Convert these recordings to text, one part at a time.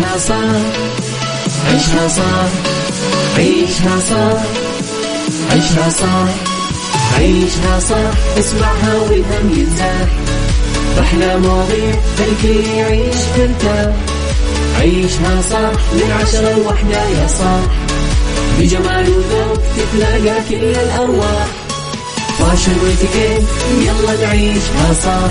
عيشها صح عيشها صح عيشها صح عيشها صح عيشها صح اسمعها والهم ينزاح أحلى مواضيع خلي يعيش مرتاح عيشها صح من عشرة لوحدة يا صاح بجمال وذوق تتلاقى كل الأرواح. فاشل واتيكيت يلا نعيشها صح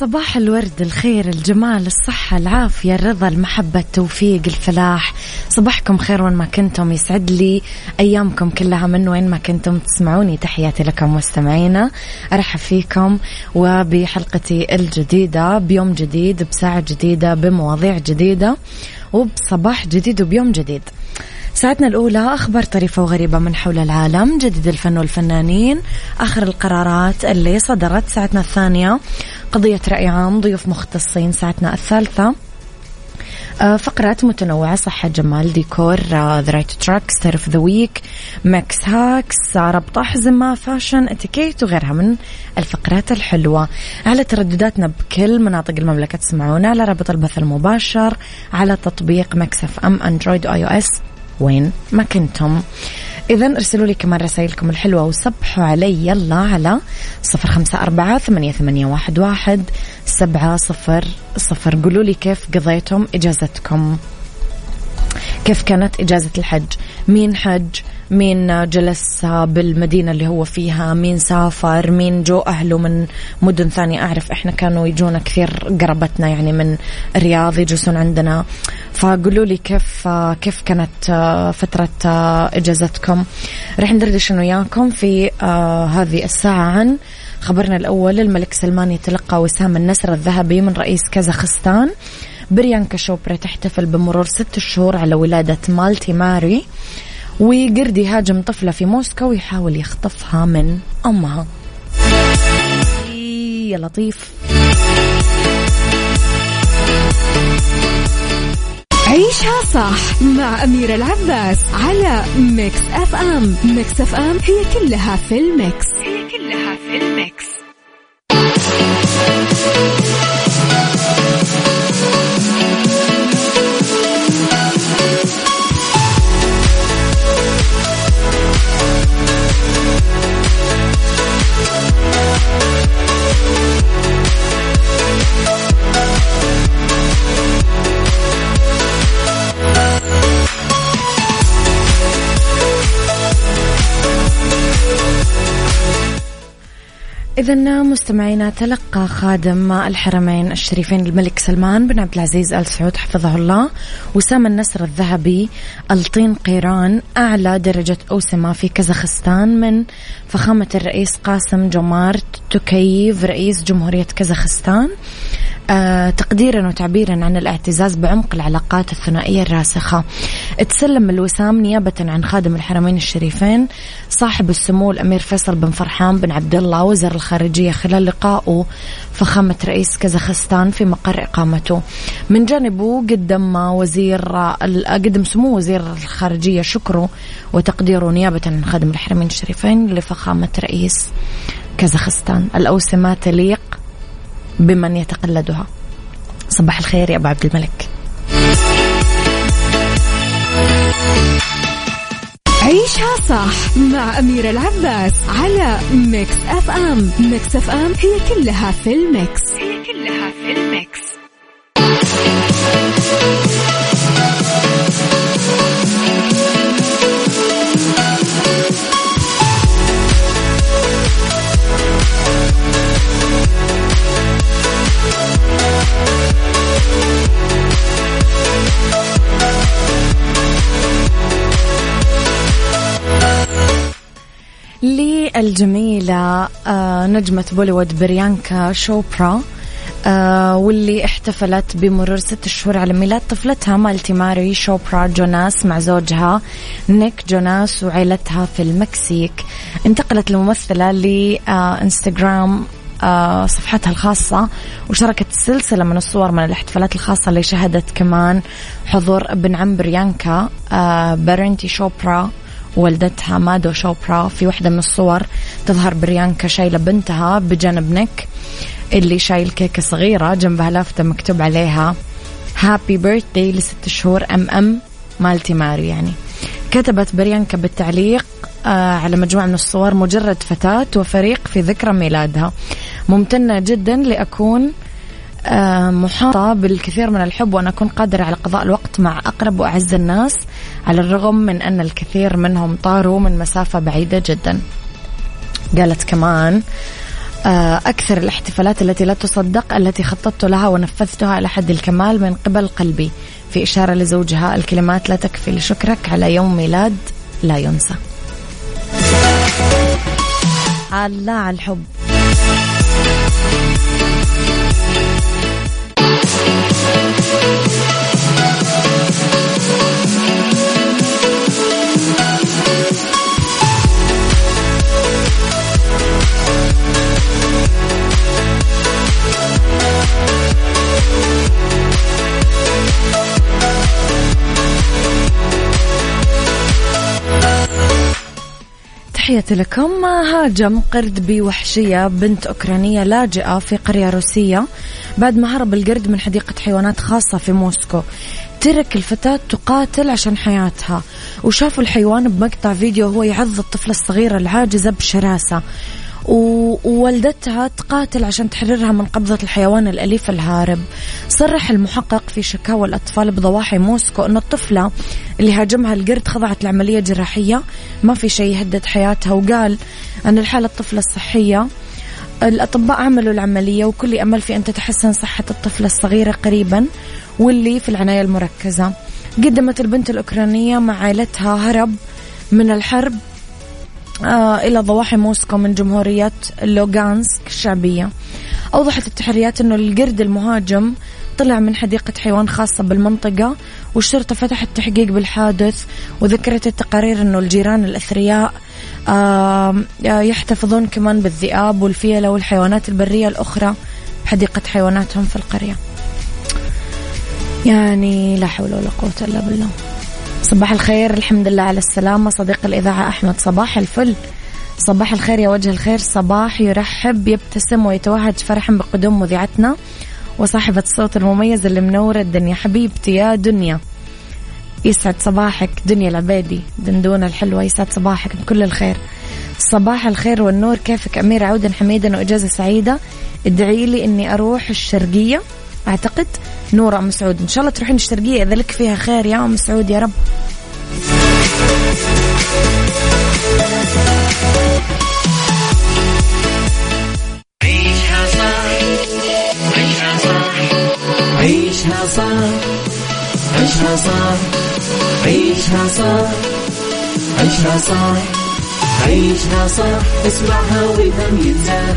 صباح الورد الخير الجمال الصحة العافية الرضا المحبة التوفيق الفلاح. صباحكم خير وين ما كنتم. يسعد لي أيامكم كلها من وين ما كنتم تسمعوني. تحياتي لكم مستمعينا. أرحب فيكم وبحلقتي الجديدة بيوم جديد بساعة جديدة بمواضيع جديدة وبصباح جديد وبيوم جديد. ساعتنا الأولى أخبار طريفة وغريبة من حول العالم جديد الفن والفنانين آخر القرارات اللي صدرت ساعتنا الثانية قضية رأي عام ضيوف مختصين ساعتنا الثالثة. آه، فقرات متنوعة صحة جمال ديكور the right track star of the week mix hacks ربط أحزمة fashion اتيكيت وغيرها من الفقرات الحلوة. على تردداتنا بكل مناطق المملكة تسمعونا على رابط البث المباشر على تطبيق Mix FM Android أو iOS وين ما كنتم. إذا ارسلوا لي كمان رسائلكم الحلوة وصبحوا علي. يلا على صفر خمسة أربعة ثمانية, ثمانية واحد, واحد سبعة صفر صفر. قولوا لي كيف قضيتم إجازتكم؟ كيف كانت إجازة الحج؟ مين حج؟ مين جلس بالمدينة اللي هو فيها؟ مين سافر؟ مين جو أهله من مدن ثانية؟ أعرف إحنا كانوا يجونا كثير قربتنا يعني من الرياض يجلسون عندنا. فقولوا لي كيف كيف كانت فترة إجازتكم؟ رح ندردش أنا وياكم في آه، هذه الساعة عن خبرنا الأول. الملك سلمان يتلقى وسام النسر الذهبي من رئيس كازاخستان. بريانكا شوبرا تحتفل بمرور ست شهور على ولادة مالتي ماري. وقردي هاجم طفلة في موسكو ويحاول يخطفها من أمها. يا لطيف. عيشها صح مع أميرة العباس على Mix FM. Mix FM هي كلها في ال mix. هي كلها في ال mix. إذا مستمعينا تلقى خادم الحرمين الشريفين الملك سلمان بن عبد العزيز آل سعود حفظه الله وسام النسر الذهبي ألطين قيران أعلى درجة أوسمة في كازاخستان من فخامة الرئيس قاسم جمارت توكييف رئيس جمهورية كازاخستان. آه تقديرا وتعبيرا عن الاعتزاز بعمق العلاقات الثنائية الراسخة. تسلم الوسام نيابة عن خادم الحرمين الشريفين صاحب السمو الأمير فيصل بن فرحان بن عبد الله وزير الخارجية خلال لقائه فخامة رئيس كازاخستان في مقر إقامته. من جانبه قدم وزير قدم سمو وزير الخارجية شكره وتقديره نيابة عن خادم الحرمين الشريفين لفخامة رئيس كازاخستان. الأوسمة تليق بمن يتقلدها. صباح الخير يا أبو عبد الملك. عيشها صح مع أميرة العباس على Mix FM. Mix FM هي كلها في ال mix. هي للجميلة آه، نجمة بوليوود بريانكا شوبرا آه واللي احتفلت بمرور ست شهور على ميلاد طفلتها مالتي ماري شوبرا جوناس مع زوجها نيك جوناس وعائلتها في المكسيك. انتقلت الممثلة لانستغرام آه صفحتها الخاصة وشاركت سلسلة من الصور من الاحتفالات الخاصة اللي شهدت كمان حضور ابن عم بريانكا بارينيتي شوبرا. والدتها مادو شوبرا في واحدة من الصور تظهر بريانكا شايلة بنتها بجانب نيك اللي شايل كيكة صغيرة جنبها لافتة مكتوب عليها happy birthday لست شهور ام ام مالتي ماري يعني. كتبت بريانكا بالتعليق آه على مجموعة من الصور مجرد فتاة وفريق في ذكرى ميلادها. ممتنة جدا لأكون محاطة بالكثير من الحب وأن أكون قادرة على قضاء الوقت مع أقرب وأعز الناس على الرغم من أن الكثير منهم طاروا من مسافة بعيدة جدا. قالت كمان آه، أكثر الاحتفالات التي لا تصدق التي خططت لها ونفذتها إلى حد الكمال من قبل قلبي في إشارة لزوجها الكلمات لا تكفي لشكرك على يوم ميلاد لا ينسى. الله على الحب. تحياتي لكم. هاجم قرد بوحشية بنت أوكرانية لاجئة في قرية روسية بعد ما هرب القرد من حديقة حيوانات خاصة في موسكو. ترك الفتاة تقاتل عشان حياتها. وشافوا الحيوان بمقطع فيديو وهو يعض الطفلة الصغيرة العاجزة بشراسة. ووالدتها تقاتل عشان تحررها من قبضة الحيوان الأليف الهارب. صرح المحقق في شكاوى الأطفال بضواحي موسكو أن الطفلة اللي هاجمها القرد خضعت لعملية جراحية ما في شيء يهدد حياتها. وقال أن الحالة الطفلة الصحية. الأطباء عملوا العملية وكل أمل في أن تتحسن صحة الطفلة الصغيرة قريبا واللي في العناية المركزة. قدمت البنت الأوكرانية مع عائلتها هرب من الحرب. إلى ضواحي موسكو من جمهورية لوغانسك الشعبية أوضحت التحريات أنه القرد المهاجم طلع من حديقة حيوان خاصة بالمنطقة والشرطة فتحت تحقيق بالحادث وذكرت التقارير أنه الجيران الأثرياء آه يحتفظون كمان بالذئاب والفيلة والحيوانات البرية الأخرى بحديقة حيواناتهم في القرية. يعني لا حول ولا قوة إلا بالله. صباح الخير الحمد لله على السلامة. صديق الإذاعة أحمد صباح الفل. صباح الخير يا وجه الخير. صباح يرحب يبتسم ويتوهج فرحا بقدوم مذيعتنا وصاحبة الصوت المميز اللي منورة الدنيا. حبيبتي يا دنيا يسعد صباحك. دنيا العبيدي دندونة الحلوة يسعد صباحك بكل الخير. صباح الخير والنور. كيفك أميرة عودا حميدا وإجازة سعيدة؟ ادعي لي إني أروح الشرقية. أعتقد نورة أم سعود. إن شاء الله تروحين الشرقية إذا لك فيها خير يا أم سعود يا رب. عيشها صح عيشها صح عيشها صح عيشها صح عيشها صح عيشها صح عيشها اسمعها والهم ينزاح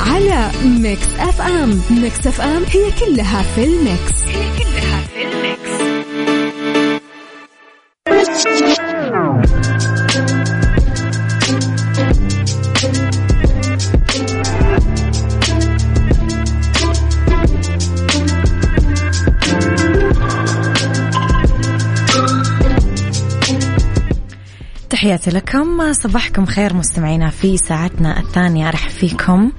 على Mix FM. Mix FM هي كلها في ال mix. هي كلها في ال mix. تحياتي لكم. صباحكم خير مستمعينا في ساعتنا الثانية. أرحب فيكم.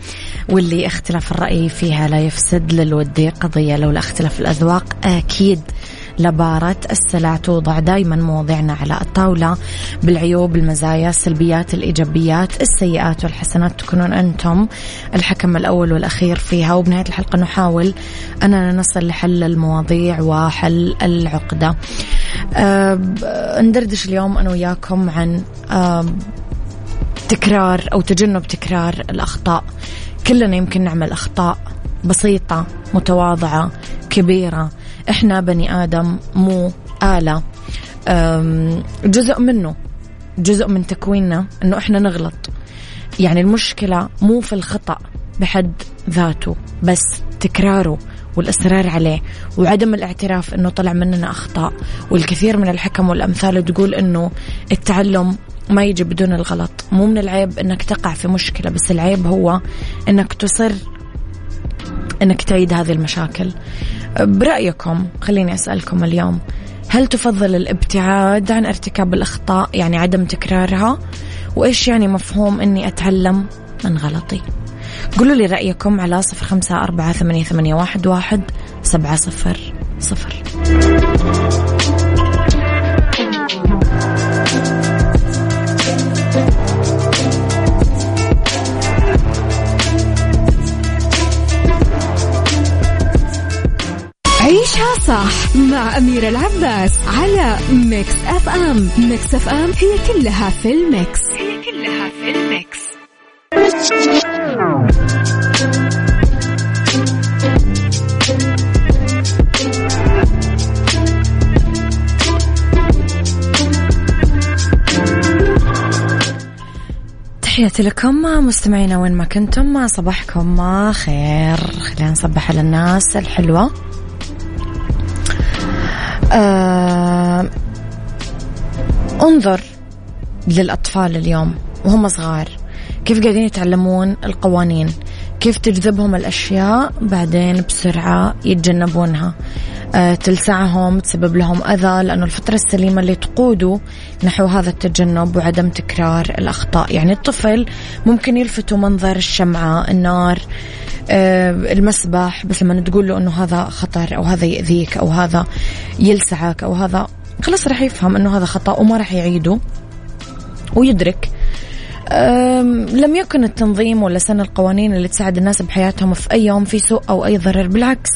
واللي اختلاف الرأي فيها لا يفسد للودي قضية لولا اختلاف الأذواق. أكيد لبارة السلع توضع دائما مواضيعنا على الطاولة. بالعيوب المزايا السلبيات الإيجابيات السيئات والحسنات تكونون أنتم الحكم الأول والأخير فيها. وبنهاية الحلقة نحاول أننا نصل لحل المواضيع وحل العقدة. أه ندردش اليوم أنا وياكم عن أه تكرار أو تجنب تكرار الأخطاء. كلنا يمكن نعمل أخطاء بسيطة متواضعة كبيرة. إحنا بني آدم مو آلة. جزء منه جزء من تكويننا إنه إحنا نغلط. يعني المشكلة مو في الخطأ بحد ذاته بس تكراره والإصرار عليه وعدم الاعتراف أنه طلع مننا أخطاء. والكثير من الحكم والأمثال تقول أنه التعلم ما يجي بدون الغلط. مو من العيب أنك تقع في مشكلة بس العيب هو أنك تصر أنك تعيد هذه المشاكل. برأيكم خليني أسألكم اليوم هل تفضل الابتعاد عن ارتكاب الأخطاء يعني عدم تكرارها؟ وإيش يعني مفهوم أني أتعلم من غلطي؟ قولوا لي رأيكم على صفر خمسة أربعة ثمانية, ثمانية واحد, واحد سبعة صفر صفر. عيشها صح مع أميرة العباس على Mix FM Mix FM هي كلها في ال mix. هي كلها في ال mix. تحياتي لكم مستمعينا وين ما كنتم صباحكم خير. خلينا نصبح على الناس الحلوة. آه انظر للأطفال اليوم وهم صغار. كيف قاعدين يتعلمون القوانين؟ كيف تجذبهم الأشياء بعدين بسرعة يتجنبونها؟ أه تلسعهم تسبب لهم أذى لأنه الفطرة السليمة اللي تقوده نحو هذا التجنب وعدم تكرار الأخطاء. يعني الطفل ممكن يلفتوا منظر الشمعة النار المسبح بس لما تقول له أنه هذا خطر أو هذا يأذيك أو هذا يلسعك أو هذا خلاص راح يفهم أنه هذا خطأ وما راح يعيده ويدرك. لم يكن التنظيم ولا سن القوانين اللي تساعد الناس بحياتهم في أي يوم في سوء أو أي ضرر بالعكس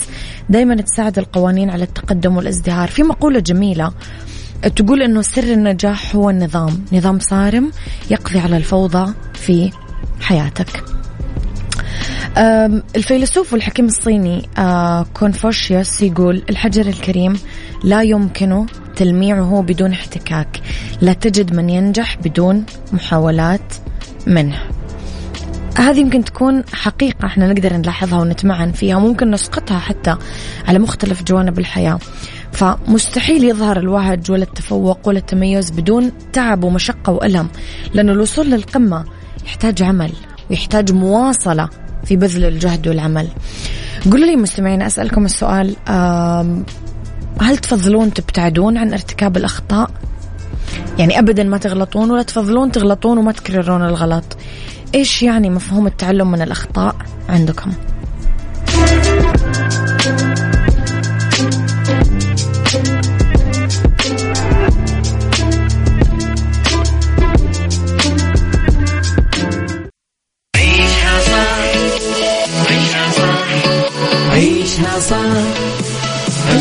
دائما تساعد القوانين على التقدم والازدهار. في مقولة جميلة تقول أنه سر النجاح هو النظام نظام صارم يقضي على الفوضى في حياتك. الفيلسوف والحكيم الصيني كونفوشيوس يقول الحجر الكريم لا يمكن تلميعه بدون احتكاك لا تجد من ينجح بدون محاولات منه. هذه يمكن تكون حقيقة إحنا نقدر نلاحظها ونتمعن فيها وممكن نسقطها حتى على مختلف جوانب الحياة. فمستحيل يظهر الوهج ولا التفوق ولا التميز بدون تعب ومشقة وألم لأن الوصول للقمة يحتاج عمل ويحتاج مواصلة. في بذل الجهد والعمل. قولوا لي مستمعين أسألكم السؤال هل تفضلون تبتعدون عن ارتكاب الأخطاء؟ يعني أبدا ما تغلطون ولا تفضلون تغلطون وما تكررون الغلط. إيش يعني مفهوم التعلم من الأخطاء عندكم؟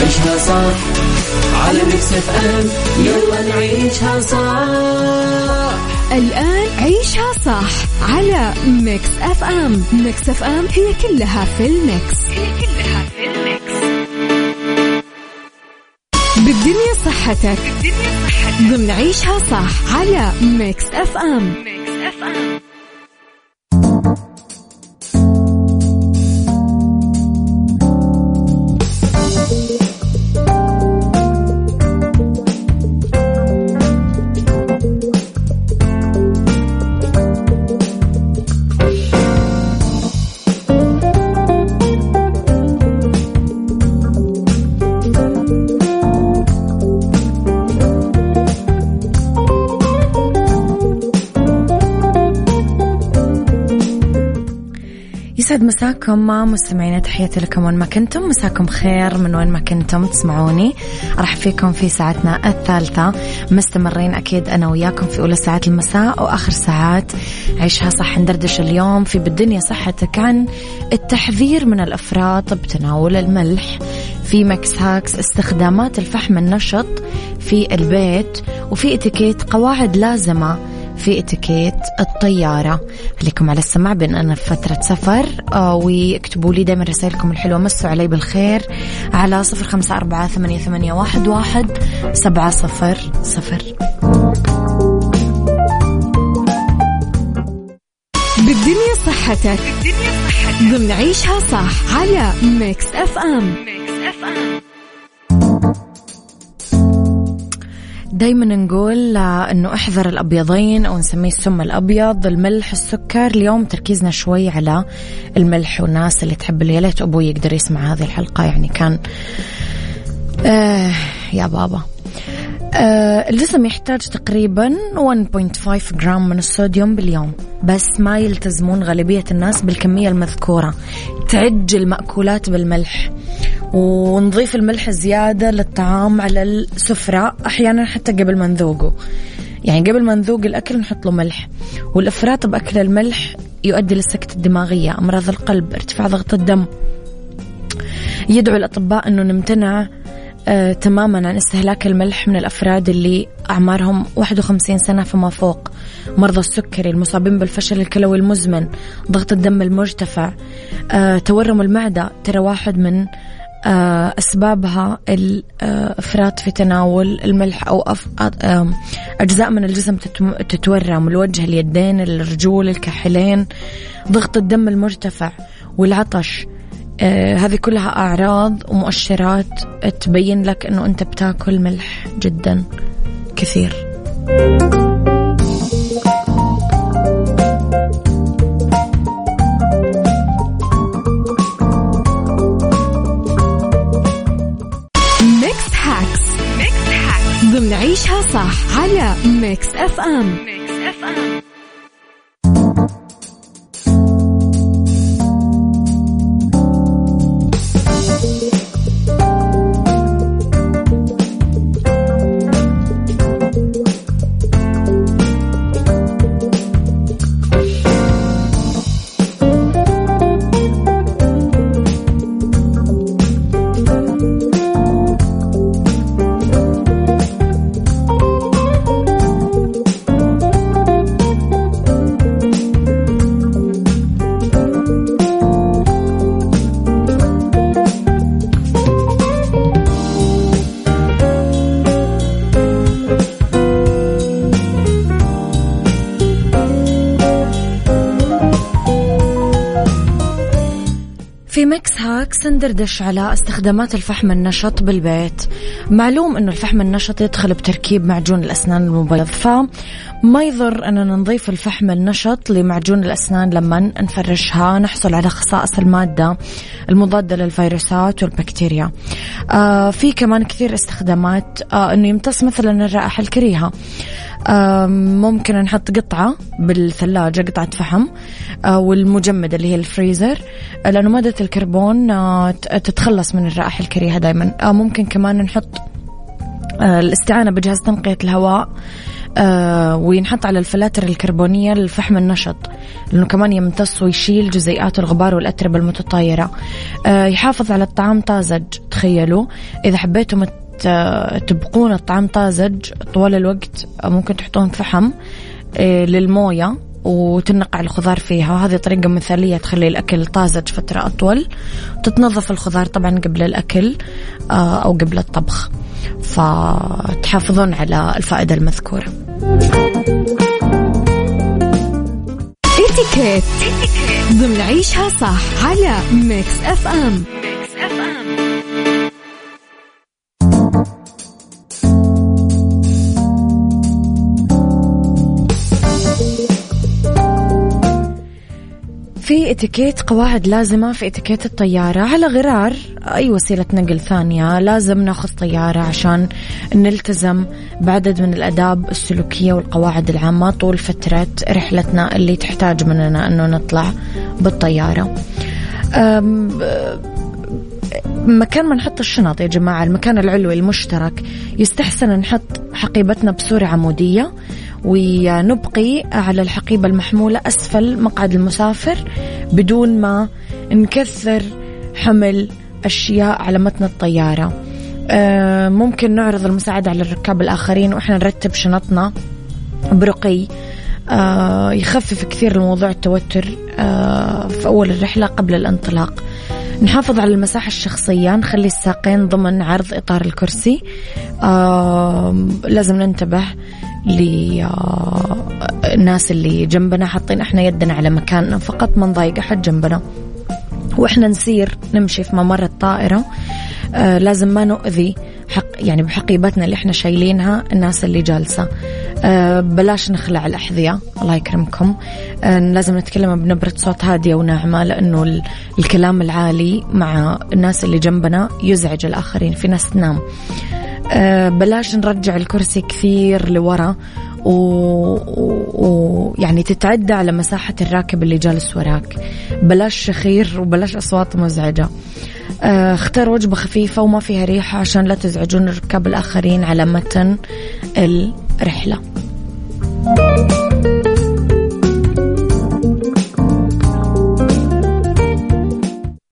عيشها صح. على Mix FM يلا نعيشها صح. الآن عيشها صح على Mix FM Mix FM هي كلها في ال mix. هي كلها في ال mix. بالدنيا صحتك. بالدنيا صحتك. ضمن عيشها صح على Mix FM Mix FM مساكم مع مستمعينا تحياتي لكم وين ما كنتم. مساكم خير من وين ما كنتم تسمعوني. راح فيكم في ساعتنا الثالثة. مستمرين أكيد أنا وياكم في أولى ساعات المساء وآخر ساعات عيشها صح ندردش اليوم. في بالدنيا صحتك عن التحذير من الأفراط بتناول الملح في mix hacks استخدامات الفحم النشط في البيت وفي إتيكيت قواعد لازمة في اتيكيت الطيارة. خليكم على السماع بما إننا في فترة سفر آه واكتبوا لي دايما رسائلكم الحلوة. مسوا علي بالخير على صفر خمسة أربعة ثمانية, ثمانية واحد, واحد سبعة صفر صفر. بالدنيا صحتك. بالدنيا صحتك. ضمن عيشها صح على Mix FM. Mix FM. دايما نقول إنه أحذر الأبيضين أو نسميه السم الأبيض. الملح السكر اليوم تركيزنا شوي على الملح والناس اللي تحب يا ليت أبوي يقدر يسمع هذه الحلقة يعني كان آه يا بابا. آه الجسم يحتاج تقريبا 1.5 جرام من الصوديوم باليوم بس ما يلتزمون غالبية الناس بالكمية المذكورة. تعج المأكولات بالملح. ونضيف الملح زيادة للطعام على السفرة. أحيانا حتى قبل ما نذوقه. يعني قبل ما نذوق الأكل نحط له ملح. والإفراط بأكل الملح يؤدي للسكتة الدماغية أمراض القلب ارتفاع ضغط الدم. يدعو الأطباء أنه نمتنع آه تماما عن استهلاك الملح من الأفراد اللي أعمارهم 51 سنة فما فوق. مرضى السكري المصابين بالفشل الكلوي المزمن ضغط الدم المرتفع آه تورم المعدة. ترى واحد من أسبابها الإفراط في تناول الملح أو أجزاء من الجسم تتورم الوجه اليدين الرجول الكاحلين ضغط الدم المرتفع والعطش. آه، هذه كلها أعراض ومؤشرات تبين لك أنه أنت بتاكل ملح جدا كثير. عيشها صح على ميكس اف ام ميكس اف ام بالعكس ندردش على استخدامات الفحم النشط بالبيت. معلوم أنه الفحم النشط يدخل بتركيب معجون الأسنان المبيض فما يضر أننا نضيف الفحم النشط لمعجون الأسنان لما نفرشها. نحصل على خصائص المادة المضادة للفيروسات والبكتيريا. آه في كمان كثير استخدامات آه أنه يمتص مثلا الرائحة الكريهة. ممكن نحط قطعة بالثلاجة قطعة فحم آه، والمجمد اللي هي الفريزر آه، لأنه مادة الكربون آه، تتخلص من الرائحة الكريهة دائما ممكن كمان نحط الاستعانة بجهاز تنقية الهواء وينحط على الفلاتر الكربونية للفحم النشط لأنه كمان يمتص ويشيل جزيئات الغبار والأتربة المتطايرة. يحافظ على الطعام طازج تخيلوا. إذا حبيتم تبقون الطعام طازج طوال الوقت. ممكن تحطون فحم آه، للموية وتنقع الخضار فيها. وهذه طريقة مثالية تخلي الأكل طازج فترة أطول. تتنظف الخضار طبعا قبل الأكل آه، أو قبل الطبخ. فتحافظون على الفائدة المذكورة. اتيكيت ضمن عيشها صح على Mix FM في اتيكيت قواعد لازمة في اتيكيت الطيارة. على غرار أي وسيلة نقل ثانية لازم ناخذ طيارة عشان نلتزم بعدد من الأداب السلوكية والقواعد العامة طول فترة رحلتنا اللي تحتاج مننا أنه نطلع بالطيارة. مكان ما نحط الشنط يا جماعة المكان العلوي المشترك يستحسن نحط حقيبتنا بصورة عمودية. ونبقي على الحقيبة المحمولة أسفل مقعد المسافر بدون ما نكثر حمل أشياء على متن الطيارة. آه، ممكن نعرض المساعدة على الركاب الآخرين وإحنا نرتب شنطنا برقي. آه، يخفف كثير الموضوع التوتر آه، في أول الرحلة قبل الانطلاق. نحافظ على المساحة الشخصية نخلي الساقين ضمن عرض إطار الكرسي. لازم ننتبه. للناس اللي جنبنا حاطين إحنا يدنا على مكاننا. فقط ما نضايق أحد جنبنا. وإحنا نسير نمشي في ممر الطائرة. آه لازم ما نؤذي حق يعني بحقيبتنا اللي إحنا شايلينها الناس اللي جالسة. آه بلاش نخلع الأحذية. الله يكرمكم. آه لازم نتكلم بنبرة صوت هادية وناعمة لأنه الكلام العالي مع الناس اللي جنبنا يزعج الآخرين. في ناس تنام. آه بلاش نرجع الكرسي كثير لورا ويعني و... تتعدى على مساحة الراكب اللي جالس وراك. بلاش شخير وبلاش أصوات مزعجة. آه، اختار وجبة خفيفة وما فيها ريحة عشان لا تزعجون الركاب الآخرين على متن الرحلة.